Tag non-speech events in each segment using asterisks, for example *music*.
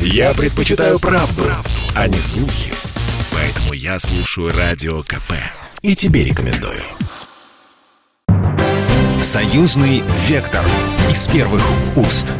Я предпочитаю правду, правду, а не слухи. Поэтому я слушаю Радио КП. И тебе рекомендую. Союзный вектор из первых уст.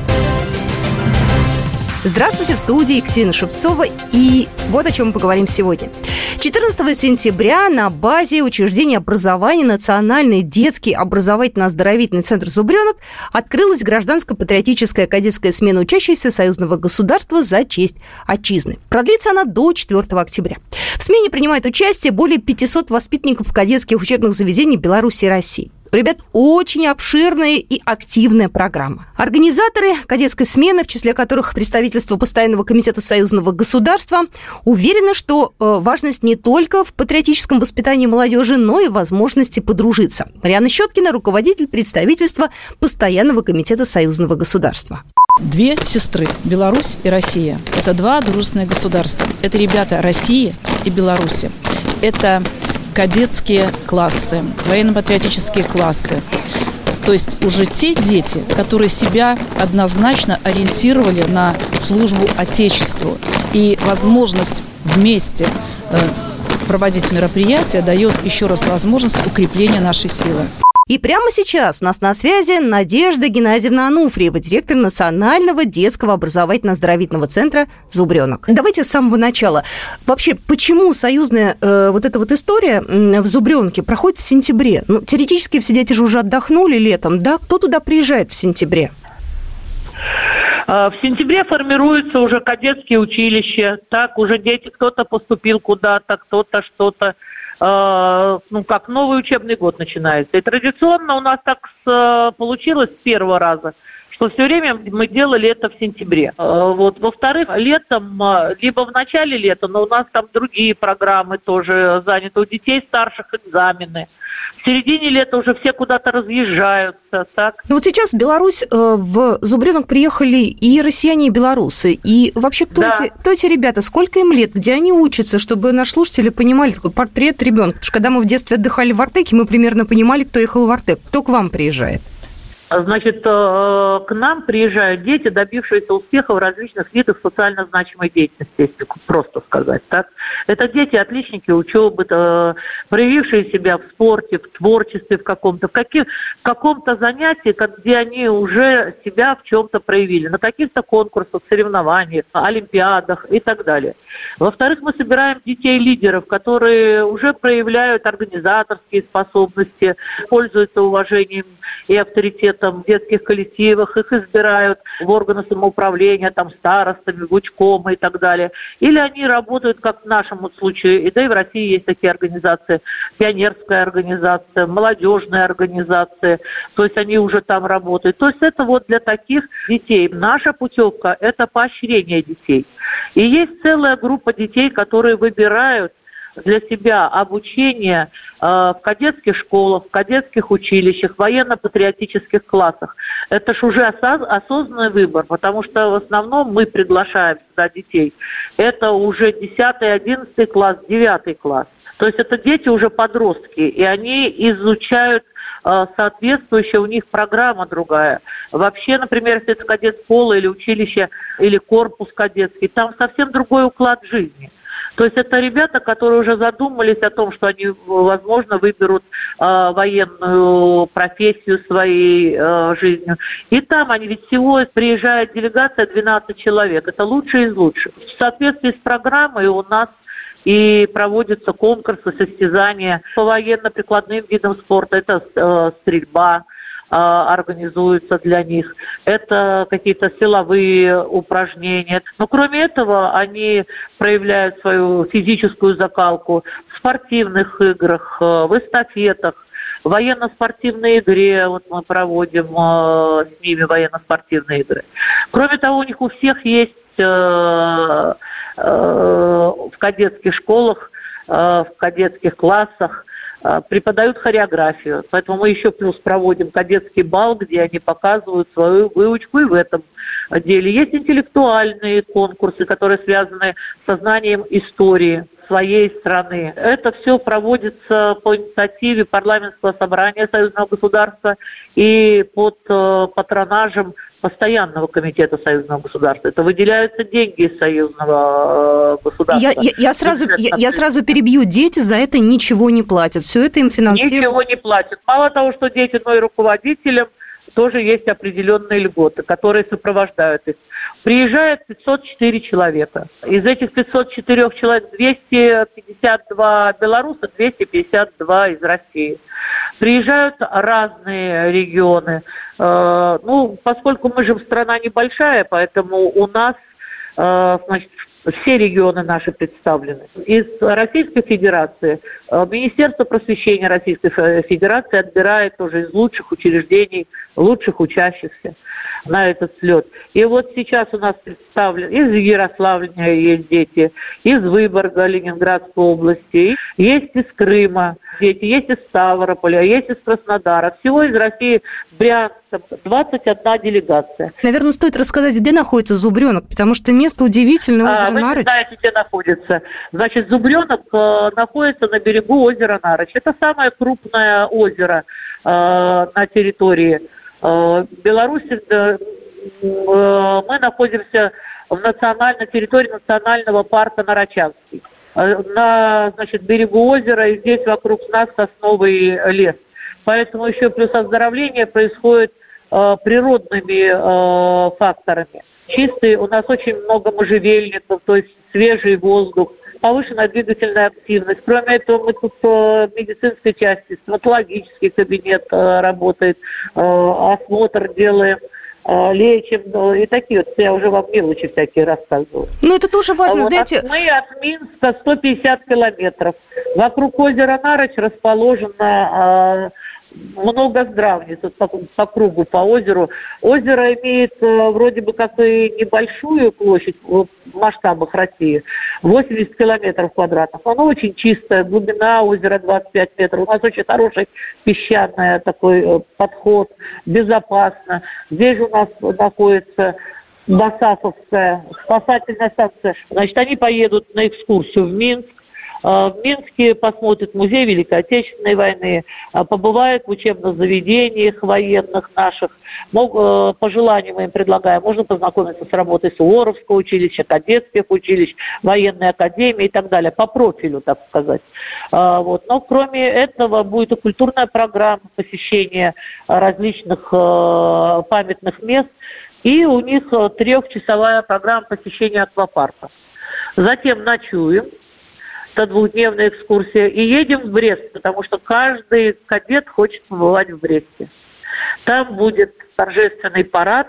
Здравствуйте, в студии Екатерина Шевцова. И вот о чем мы поговорим сегодня. 14 сентября на базе учреждения образования Национальный детский образовательно-оздоровительный центр «Зубренок» открылась гражданско-патриотическая кадетская смена учащихся союзного государства за честь отчизны. Продлится она до 4 октября. В смене принимают участие более 500 воспитанников кадетских учебных заведений Беларуси и России. Ребят очень обширная и активная программа. Организаторы кадетской смены, в числе которых представительство Постоянного комитета союзного государства, уверены, что э, важность не только в патриотическом воспитании молодежи, но и возможности подружиться. Мариана Щеткина, руководитель представительства Постоянного комитета союзного государства. Две сестры, Беларусь и Россия. Это два дружественных государства. Это ребята России и Беларуси. Это кадетские классы, военно-патриотические классы. То есть уже те дети, которые себя однозначно ориентировали на службу Отечеству. И возможность вместе э, проводить мероприятия дает еще раз возможность укрепления нашей силы. И прямо сейчас у нас на связи Надежда Геннадьевна Ануфриева, директор Национального детского образовательно-оздоровительного центра «Зубренок». Давайте с самого начала. Вообще, почему союзная э, вот эта вот история в Зубренке проходит в сентябре? Ну, теоретически все дети же уже отдохнули летом, да? Кто туда приезжает в сентябре? Э, в сентябре формируются уже кадетские училища. Так, уже дети, кто-то поступил куда-то, кто-то что-то. Э, ну, как новый учебный год начинается. И традиционно у нас так с, получилось с первого раза, что все время мы делали это в сентябре. Э, вот. Во-вторых, летом, э, либо в начале лета, но у нас там другие программы тоже заняты, у детей старших экзамены. В середине лета уже все куда-то разъезжаются, так? Ну вот сейчас в Беларусь э, в Зубренок приехали и россияне, и белорусы. И вообще, кто, да. эти, кто эти ребята, сколько им лет, где они учатся, чтобы наши слушатели понимали такой портрет ребенка? Потому что когда мы в детстве отдыхали в Артеке, мы примерно понимали, кто ехал в Артек. Кто к вам приезжает? Значит, э, к нам приезжают дети, добившиеся успеха в различных видах социально значимой деятельности, если просто сказать так. Это дети, отличники учебы, э, проявившие себя в спорте, в творчестве в каком-то, в, каких, в каком-то занятии, где они уже себя в чем-то проявили, на каких-то конкурсах, соревнованиях, олимпиадах и так далее. Во-вторых, мы собираем детей-лидеров, которые уже проявляют организаторские способности, пользуются уважением и авторитетом там, в детских коллективах, их избирают в органы самоуправления, там, старостами, гучком и так далее. Или они работают, как в нашем вот случае, и да и в России есть такие организации, пионерская организация, молодежная организация, то есть они уже там работают. То есть это вот для таких детей. Наша путевка – это поощрение детей. И есть целая группа детей, которые выбирают для себя обучение э, в кадетских школах, в кадетских училищах, военно-патриотических классах. Это же уже осознанный выбор, потому что в основном мы приглашаем сюда детей. Это уже 10, 11 класс, 9 класс. То есть это дети уже подростки, и они изучают э, соответствующая у них программа другая. Вообще, например, если это кадет школа или училище, или корпус кадетский, там совсем другой уклад жизни. То есть это ребята, которые уже задумались о том, что они, возможно, выберут э, военную профессию своей э, жизнью. И там они ведь всего приезжает делегация 12 человек. Это лучшие из лучших. В соответствии с программой у нас и проводятся конкурсы, состязания по военно-прикладным видам спорта. Это э, стрельба, организуются для них, это какие-то силовые упражнения. Но кроме этого они проявляют свою физическую закалку в спортивных играх, э, в эстафетах, в военно-спортивной игре вот мы проводим э, с ними военно-спортивные игры. Кроме того, у них у всех есть в кадетских школах, в кадетских классах э, преподают хореографию. Поэтому мы еще плюс проводим кадетский бал, где они показывают свою выучку и в этом деле. Есть интеллектуальные конкурсы, которые связаны со знанием истории своей страны. Это все проводится по инициативе парламентского собрания Союзного государства и под э, патронажем постоянного комитета союзного государства. Это выделяются деньги из союзного э, государства. Я, я, я, сразу, я, я сразу перебью. Дети за это ничего не платят. Все это им финансируют. Ничего не платят. Мало того, что дети, но и руководителям тоже есть определенные льготы, которые сопровождают их. Приезжает 504 человека. Из этих 504 человек 252 белоруса, 252 из России. Приезжают разные регионы. Э, ну, поскольку мы же страна небольшая, поэтому у нас э, значит, все регионы наши представлены. Из Российской Федерации э, Министерство просвещения Российской Федерации отбирает тоже из лучших учреждений, лучших учащихся на этот слет. И вот сейчас у нас представлен из Ярославля есть дети, из Выборга Ленинградской области, есть из Крыма дети, есть из Ставрополя, есть из Краснодара. Всего из России Брянска 21 делегация. Наверное, стоит рассказать, где находится Зубренок, потому что место удивительное, озеро а, вы Нарыч. Вы знаете, где находится. Значит, Зубренок э, находится на берегу озера Нарыч. Это самое крупное озеро э, на территории Э, Беларуси э, мы находимся в национальной территории национального парка Нарочанский. Э, на значит, берегу озера и здесь вокруг нас сосновый лес. Поэтому еще плюс оздоровление происходит э, природными э, факторами. Чистый, у нас очень много можжевельников, то есть свежий воздух, повышенная двигательная активность. Кроме этого, мы тут в медицинской части, стоматологический кабинет э, работает, э, осмотр делаем э, лечим, ну, и такие вот, я уже вам мелочи всякие рассказываю. Ну, это тоже важно, вот, знаете... Мы от Минска 150 километров. Вокруг озера Нарыч расположена много здравниц по, по кругу, по озеру. Озеро имеет э, вроде бы как и небольшую площадь в масштабах России, 80 километров квадратных. Оно очень чистое, глубина озера 25 метров. У нас очень хороший песчаный такой э, подход, безопасно. Здесь у нас находится Басафовская спасательная станция. Значит, они поедут на экскурсию в Минск, в Минске посмотрят музей Великой Отечественной войны, а, побывают в учебных заведениях военных наших. Э, по желанию мы им предлагаем, можно познакомиться с работой Суворовского училища, кадетских училищ, военной академии и так далее, по профилю, так сказать. Вот. Но кроме этого будет и культурная программа посещения различных э, памятных мест, и у них э, трехчасовая программа посещения аквапарка. Затем ночуем, это двухдневная экскурсия. И едем в Брест, потому что каждый кадет хочет побывать в Бресте. Там будет торжественный парад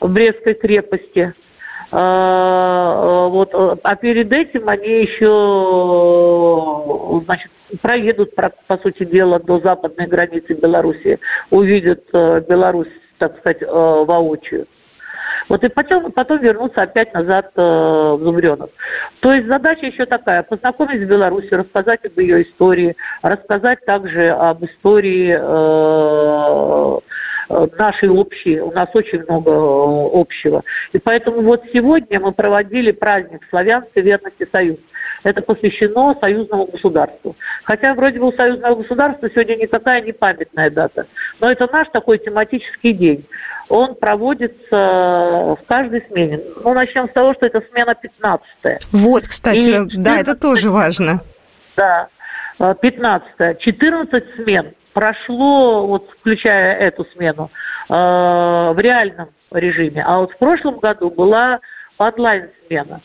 в Брестской крепости. А, вот, а перед этим они еще значит, проедут, по сути дела, до западной границы Беларуси, увидят э, Беларусь, так сказать, э, воочию. Вот и потом, потом вернуться опять назад э, в Зубренов. То есть задача еще такая, познакомить с Беларусью, рассказать об ее истории, рассказать также об истории э, нашей общей, у нас очень много э, общего. И поэтому вот сегодня мы проводили праздник славянской верности Союзу. Это посвящено союзному государству. Хотя вроде бы у союзного государства сегодня никакая не памятная дата. Но это наш такой тематический день. Он проводится в каждой смене. Ну, начнем с того, что это смена 15 -я. Вот, кстати, И да, это тоже важно. Да, 15 -я. 14 смен прошло, вот включая эту смену, э, в реальном режиме. А вот в прошлом году была онлайн-смена.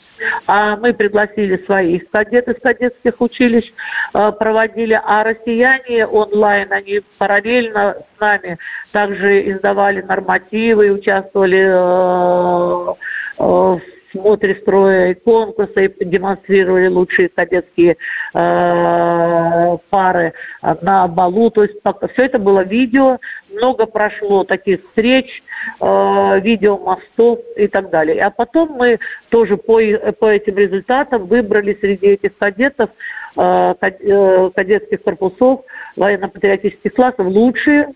А мы пригласили своих кадетов из кадетских училищ, э, проводили, а россияне онлайн, они параллельно с нами также издавали нормативы, участвовали э, в смотре строя и конкурса, и демонстрировали лучшие кадетские э, пары на балу. То есть все это было видео, много прошло таких встреч, э, видео мостов и так далее. А потом мы тоже по, по этим результатам выбрали среди этих кадетов э, э кадетских корпусов военно-патриотических классов лучшие,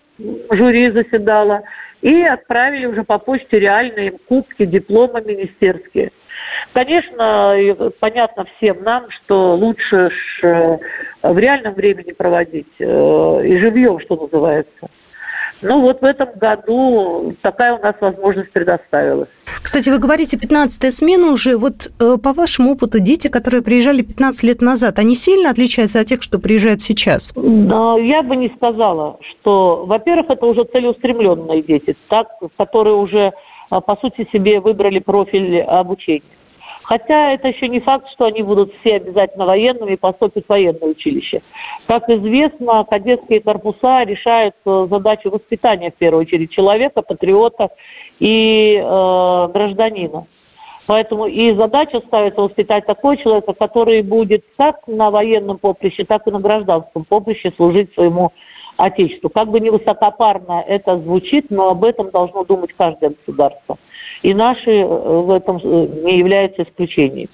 жюри заседало, и отправили уже по почте реальные кубки, дипломы министерские. Конечно, понятно всем нам, что лучше э, в реальном времени проводить и живьем, что называется. Ну вот в этом году такая у нас возможность предоставилась. Кстати, вы говорите, 15-я смена уже. Вот э, по вашему опыту, дети, которые приезжали 15 лет назад, они сильно отличаются от тех, что приезжают сейчас? Да, я бы не сказала, что, во-первых, это уже целеустремленные дети, так, которые уже, э, по сути, себе выбрали профиль обучения. Хотя это еще не факт, что они будут все обязательно военными и поступят в военное училище. Как известно, кадетские корпуса решают э, задачу воспитания, в первую очередь, человека, патриота и э, гражданина. Поэтому и задача ставится воспитать такого человека, который будет как на военном поприще, так и на гражданском поприще служить своему Отечеству. Как бы невысокопарно это звучит, но об этом должно думать каждое государство. И наши э, в этом э, не являются исключением.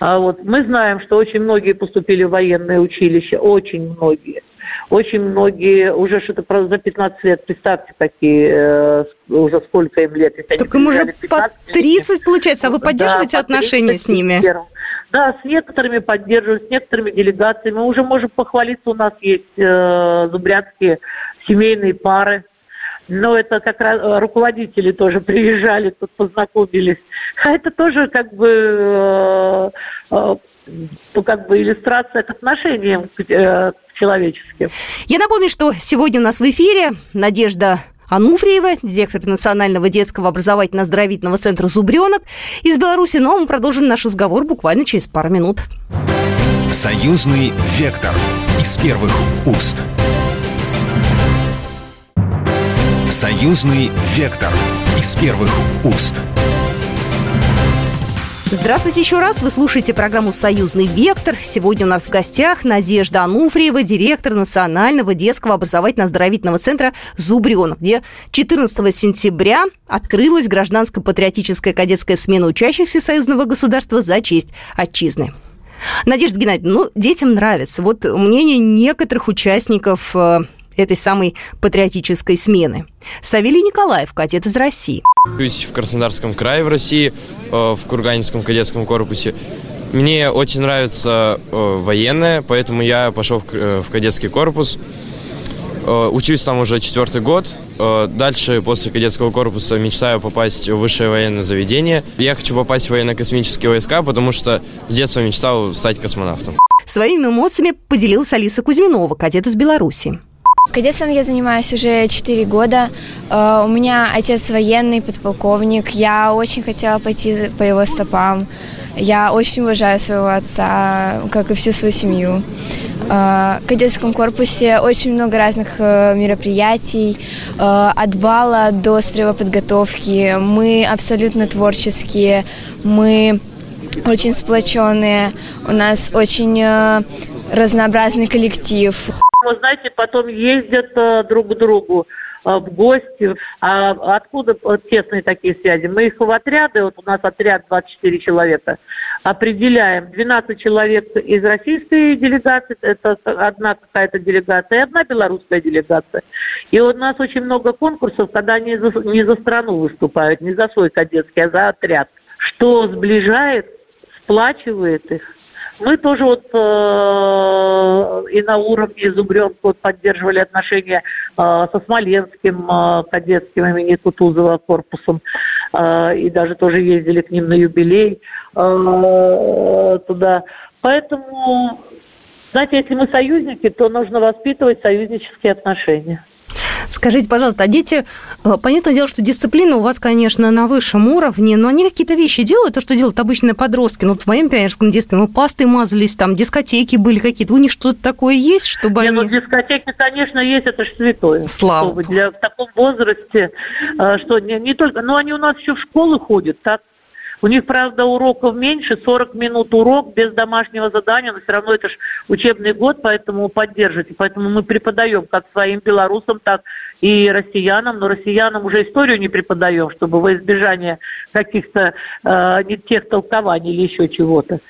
А вот мы знаем, что очень многие поступили в военное училище, очень многие – очень многие, уже что-то за 15 лет, представьте, какие, э, уже сколько им лет. Если так им уже по 30 лет, получается, а вы поддерживаете да, отношения с ними? Да, с некоторыми поддерживаем, с некоторыми делегациями. Мы уже можем похвалиться, у нас есть э, зубрятские семейные пары, но это как раз э, руководители тоже *laughs* приезжали, тут познакомились. А это тоже как бы э, э, как бы иллюстрация к отношениям к, э, к человеческим. Я напомню, что сегодня у нас в эфире Надежда Ануфриева, директор Национального детского образовательно-оздоровительного центра «Зубренок» из Беларуси. Но мы продолжим наш разговор буквально через пару минут. Союзный вектор из первых уст. Союзный вектор из первых уст. Здравствуйте еще раз. Вы слушаете программу «Союзный вектор». Сегодня у нас в гостях Надежда Ануфриева, директор Национального детского образовательно-оздоровительного центра «Зубренок», где 14 сентября открылась гражданско-патриотическая кадетская смена учащихся союзного государства за честь отчизны. Надежда Геннадьевна, ну, детям нравится. Вот мнение некоторых участников э, этой самой патриотической смены. Савелий Николаев, кадет из России. Учусь в Краснодарском крае в России, э, в Курганинском кадетском корпусе. Мне очень нравится э, военное, поэтому я пошел в кадетский корпус. Э, учусь там уже четвертый год. Дальше, после кадетского корпуса, мечтаю попасть в высшее военное заведение. Я хочу попасть в военно-космические войска, потому что с детства мечтал стать космонавтом. Своими эмоциями поделилась Алиса Кузьминова, кадет из Беларуси. Кадетством я занимаюсь уже 4 года. Э, у меня отец военный, подполковник. Я очень хотела пойти по его стопам. Я очень уважаю своего отца, как и всю свою семью. Э, в кадетском корпусе очень много разных э, мероприятий, от бала до стрелоподготовки. Мы абсолютно творческие, мы очень сплоченные, у нас очень разнообразный коллектив вы знаете, потом ездят э, друг к другу э, в гости. А откуда тесные такие связи? Мы их в отряды, вот у нас отряд 24 человека, определяем. 12 человек из российской делегации, это одна какая-то делегация, и одна белорусская делегация. И у нас очень много конкурсов, когда они не за страну выступают, не за свой кадетский, а за отряд. Что сближает, сплачивает их. Мы тоже вот э, и на уровне Зубренка вот поддерживали отношения э, со Смоленским э, кадетским имени Кутузова корпусом, э, и даже тоже ездили к ним на юбилей э, туда. Поэтому, знаете, если мы союзники, то нужно воспитывать союзнические отношения. Скажите, пожалуйста, а дети, э, понятное дело, что дисциплина у вас, конечно, на высшем уровне, но они какие-то вещи делают, то, что делают обычные подростки. Ну, вот в моем пионерском детстве мы пастой мазались, там дискотеки были какие-то. У них что-то такое есть, чтобы Нет, они... ну, дискотеки, конечно, есть, это же святое. Слава. Для, в таком возрасте, э, что не, не только... Но они у нас еще в школы ходят, так? У них, правда, уроков меньше, 40 минут урок без домашнего задания, но все равно это же учебный год, поэтому поддержите. Поэтому мы преподаем как своим белорусам, так и россиянам, но россиянам уже историю не преподаем, чтобы во избежание каких-то э, не тех толкований или еще чего-то.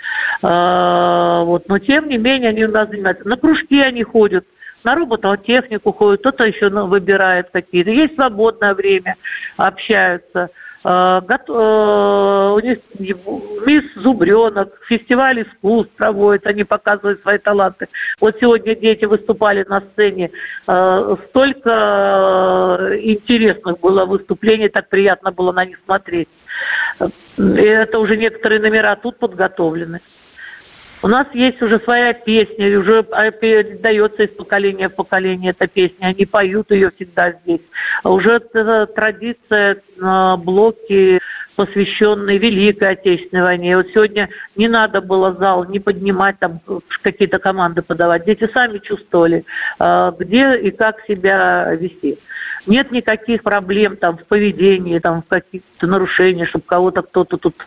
Э, вот. Но тем не менее они у нас занимаются. На кружки они ходят, на робототехнику ходят, кто-то еще ну, выбирает какие-то. Есть свободное время, общаются. Э, э, у них мисс Зубренок, фестиваль искусств проводит, они показывают свои таланты. Вот сегодня дети выступали на сцене, э, столько интересных было выступлений, так приятно было на них смотреть. И это уже некоторые номера тут подготовлены. У нас есть уже своя песня, уже передается из поколения в поколение эта песня. Они поют ее всегда здесь. Уже традиция блоки, посвященные Великой Отечественной войне. Вот сегодня не надо было зал не поднимать, там какие-то команды подавать. Дети сами чувствовали, а, где и как себя вести. Нет никаких проблем там в поведении, там в каких-то нарушениях, чтобы кого-то кто-то тут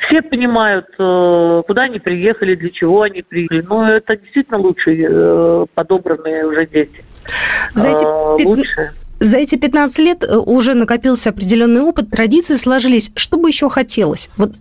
все понимают, э, куда они приехали, для чего они приехали. Но это действительно лучшие э, подобранные уже дети. За эти, лучшие. За эти 15 лет э, уже накопился определенный опыт, традиции сложились. Что бы еще хотелось? Вот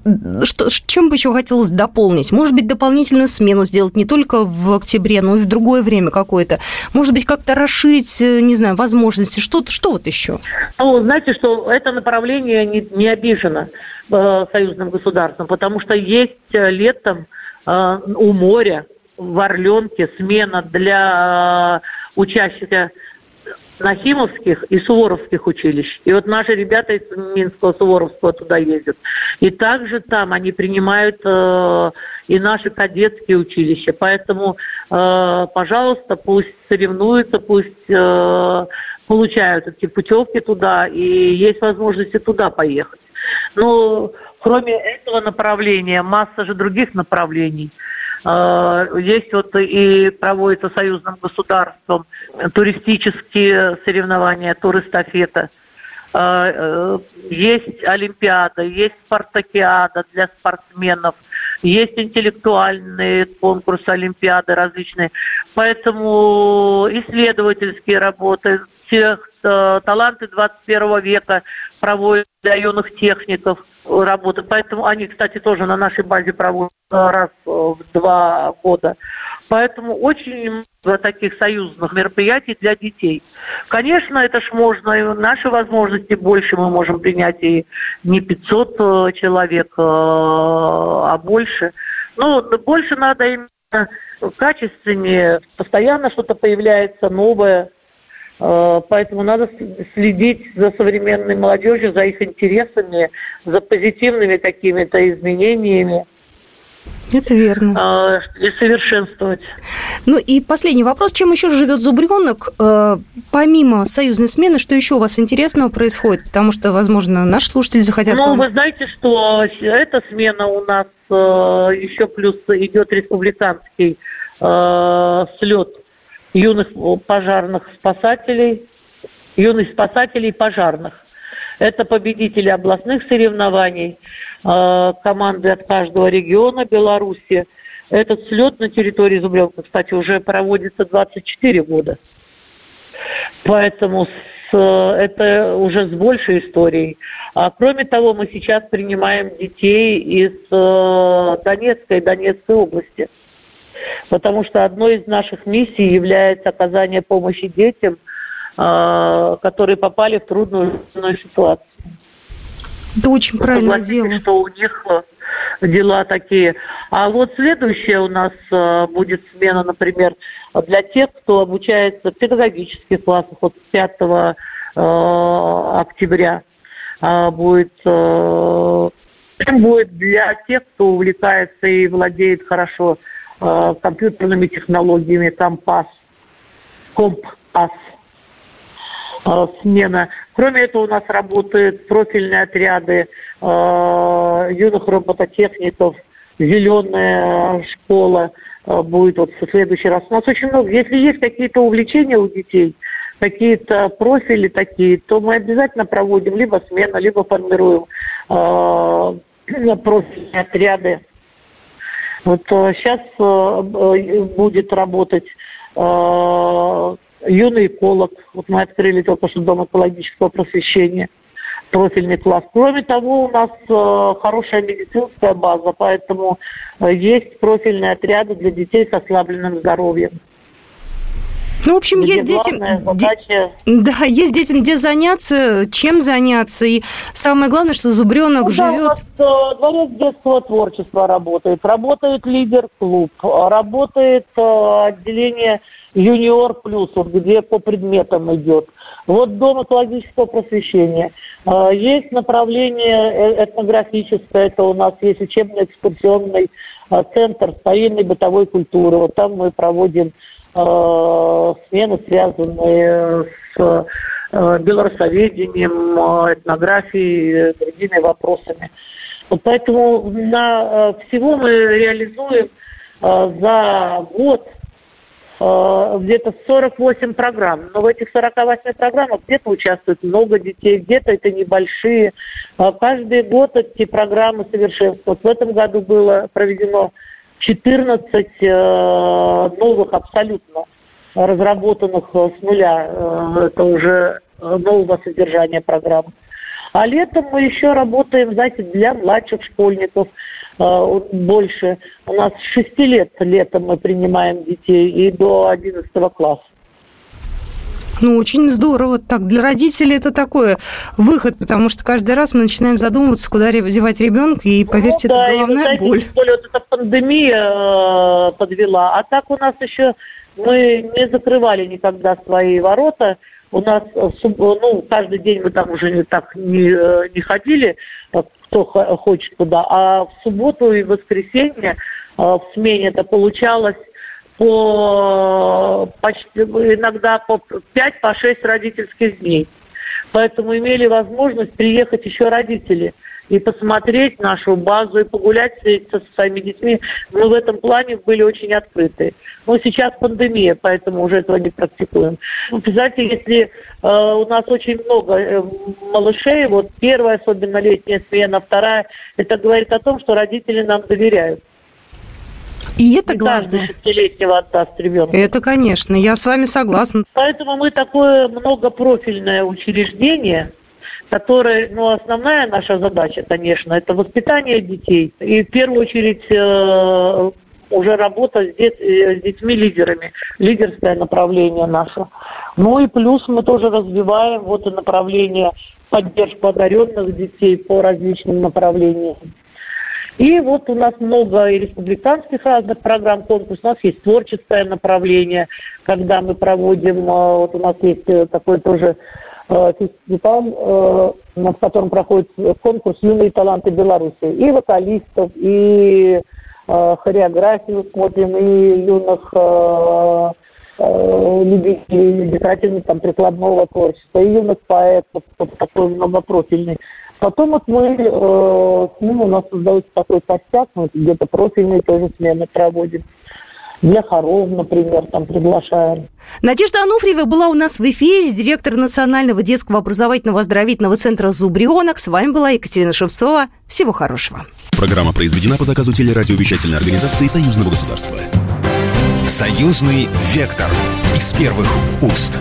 что, чем бы еще хотелось дополнить? Может быть, дополнительную смену сделать не только в октябре, но и в другое время какое-то? Может быть, как-то расширить, не знаю, возможности? Что, что вот еще? Ну, знаете, что это направление не, не обижено э, союзным государством, потому что есть э, летом э, у моря в Орленке смена для э, учащихся Нахимовских и Суворовских училищ. И вот наши ребята из Минского, Суворовского туда ездят. И также там они принимают э, и наши кадетские училища. Поэтому, э, пожалуйста, пусть соревнуются, пусть э, получают эти путевки туда, и есть возможность и туда поехать. Но кроме этого направления, масса же других направлений. А, есть вот и проводится союзным государством туристические соревнования, туристафета. А, э, есть Олимпиада, есть спартакиада для спортсменов, есть интеллектуальные конкурсы, Олимпиады различные. Поэтому исследовательские работы, э, таланты 21 века проводят для юных техников работы. Поэтому они, кстати, тоже на нашей базе проводят раз в два года. Поэтому очень много таких союзных мероприятий для детей. Конечно, это ж можно, и наши возможности больше мы можем принять и не 500 э, человек, э, а больше. Но больше надо именно качественнее, постоянно что-то появляется новое, Э, поэтому надо следить за современной молодежью, за их интересами, за позитивными какими-то изменениями. Это верно. Э, и совершенствовать. Ну и последний вопрос. Чем еще живет зубренок? Э, помимо союзной смены, что еще у вас интересного происходит? Потому что, возможно, наши слушатели захотят... Ну, вы знаете, что эта смена у нас еще плюс идет республиканский слет юных пожарных спасателей, юных спасателей пожарных. Это победители областных соревнований, э, команды от каждого региона Беларуси. Этот слет на территории Зубревка, кстати, уже проводится 24 года. Поэтому с, это уже с большей историей. А кроме того, мы сейчас принимаем детей из э, Донецкой и Донецкой области потому что одной из наших миссий является оказание помощи детям, которые попали в трудную ситуацию. Это очень правильно дело. что у них э, дела такие. А вот следующая у нас э, будет смена, например, для тех, кто обучается в педагогических классах от 5 э, октября будет *clears throat* будет для тех, кто увлекается и владеет хорошо компьютерными технологиями Компас, Компас, э, смена. Кроме этого у нас работают профильные отряды э, юных робототехников, зеленая школа будет вот в следующий раз. У нас очень много. Если есть какие-то увлечения у детей, какие-то профили такие, то мы обязательно проводим либо смену, либо формируем *clears throat* профильные отряды. Вот сейчас будет работать юный эколог. Вот мы открыли только что Дом экологического просвещения профильный класс. Кроме того, у нас э, хорошая медицинская база, поэтому э, есть профильные отряды для детей с ослабленным здоровьем. Ну, в общем, есть детям... Задача... Да, есть детям где заняться, чем заняться. И самое главное, что зубренок ну, живет... Да, э, дворец детского творчества работает. Работает лидер-клуб. Работает э, отделение юниор плюс, вот где по предметам идет. Вот дом экологического просвещения. Э, есть направление этнографическое, это у нас есть учебно-экскурсионный центр старинной бытовой культуры. Вот там мы проводим смены, связанные с э, белорусоведением, э, этнографией, другими вопросами. Поэтому на всего мы реализуем за год где-то 48 программ. Но в этих 48 программах где-то участвует много детей, где-то это небольшие. Каждый год эти программы совершенствуют. В этом году было проведено 14 э, новых абсолютно разработанных э, с нуля, э, это уже нового содержания программ. А летом мы еще работаем, знаете, для младших школьников больше. У нас с 6 лет летом мы принимаем детей и до 11 класса. Ну, очень здорово. Так, для родителей это такой выход, потому что каждый раз мы начинаем задумываться, куда девать ребенка, и, поверьте, ну, да, это головная и, боль. более вот эта пандемия э, подвела. А так у нас еще мы не закрывали никогда свои ворота. У нас ну, каждый день мы там уже не так не, э, не ходили, кто хочет куда. А в субботу и воскресенье э, в смене это получалось по почти иногда по 5 по 6 родительских дней. Поэтому имели возможность приехать еще родители и посмотреть нашу базу, и погулять со своими детьми. Мы в этом плане были очень открыты. Но сейчас пандемия, поэтому уже этого не практикуем. Ну, представьте, если э, у нас очень много э, малышей, вот первая, особенно летняя смена, вторая, это говорит о том, что родители нам доверяют. И это не главное. десятилетнего отдаст ребенка. Это, конечно, я с вами согласна. Поэтому мы такое многопрофильное учреждение, которое, ну, основная наша задача, конечно, это воспитание детей. И в первую очередь э, уже работа с, дет, э, с детьми-лидерами, лидерское направление наше. Ну и плюс мы тоже развиваем вот и направление поддержку одаренных детей по различным направлениям. И вот у нас много и республиканских разных программ, конкурсов. У нас есть творческое направление, когда мы проводим, э, вот у нас есть э, такой тоже э, фестиваль, в котором проходит конкурс «Юные таланты Беларуси». И вокалистов, и хореографию смотрим, и юных любителей декоративного там, прикладного творчества, и юных поэтов, такой многопрофильный. Потом вот мы э, с ним у нас создается такой костяк, мы где-то профильные тоже смены проводим. Для хоров, например, там приглашаем. Надежда Ануфриева была у нас в эфире, директор Национального детского образовательного оздоровительного центра «Зубрионок». С вами была Екатерина Шевцова. Всего хорошего. Программа произведена по заказу телерадиовещательной организации Союзного государства. Союзный вектор из первых уст.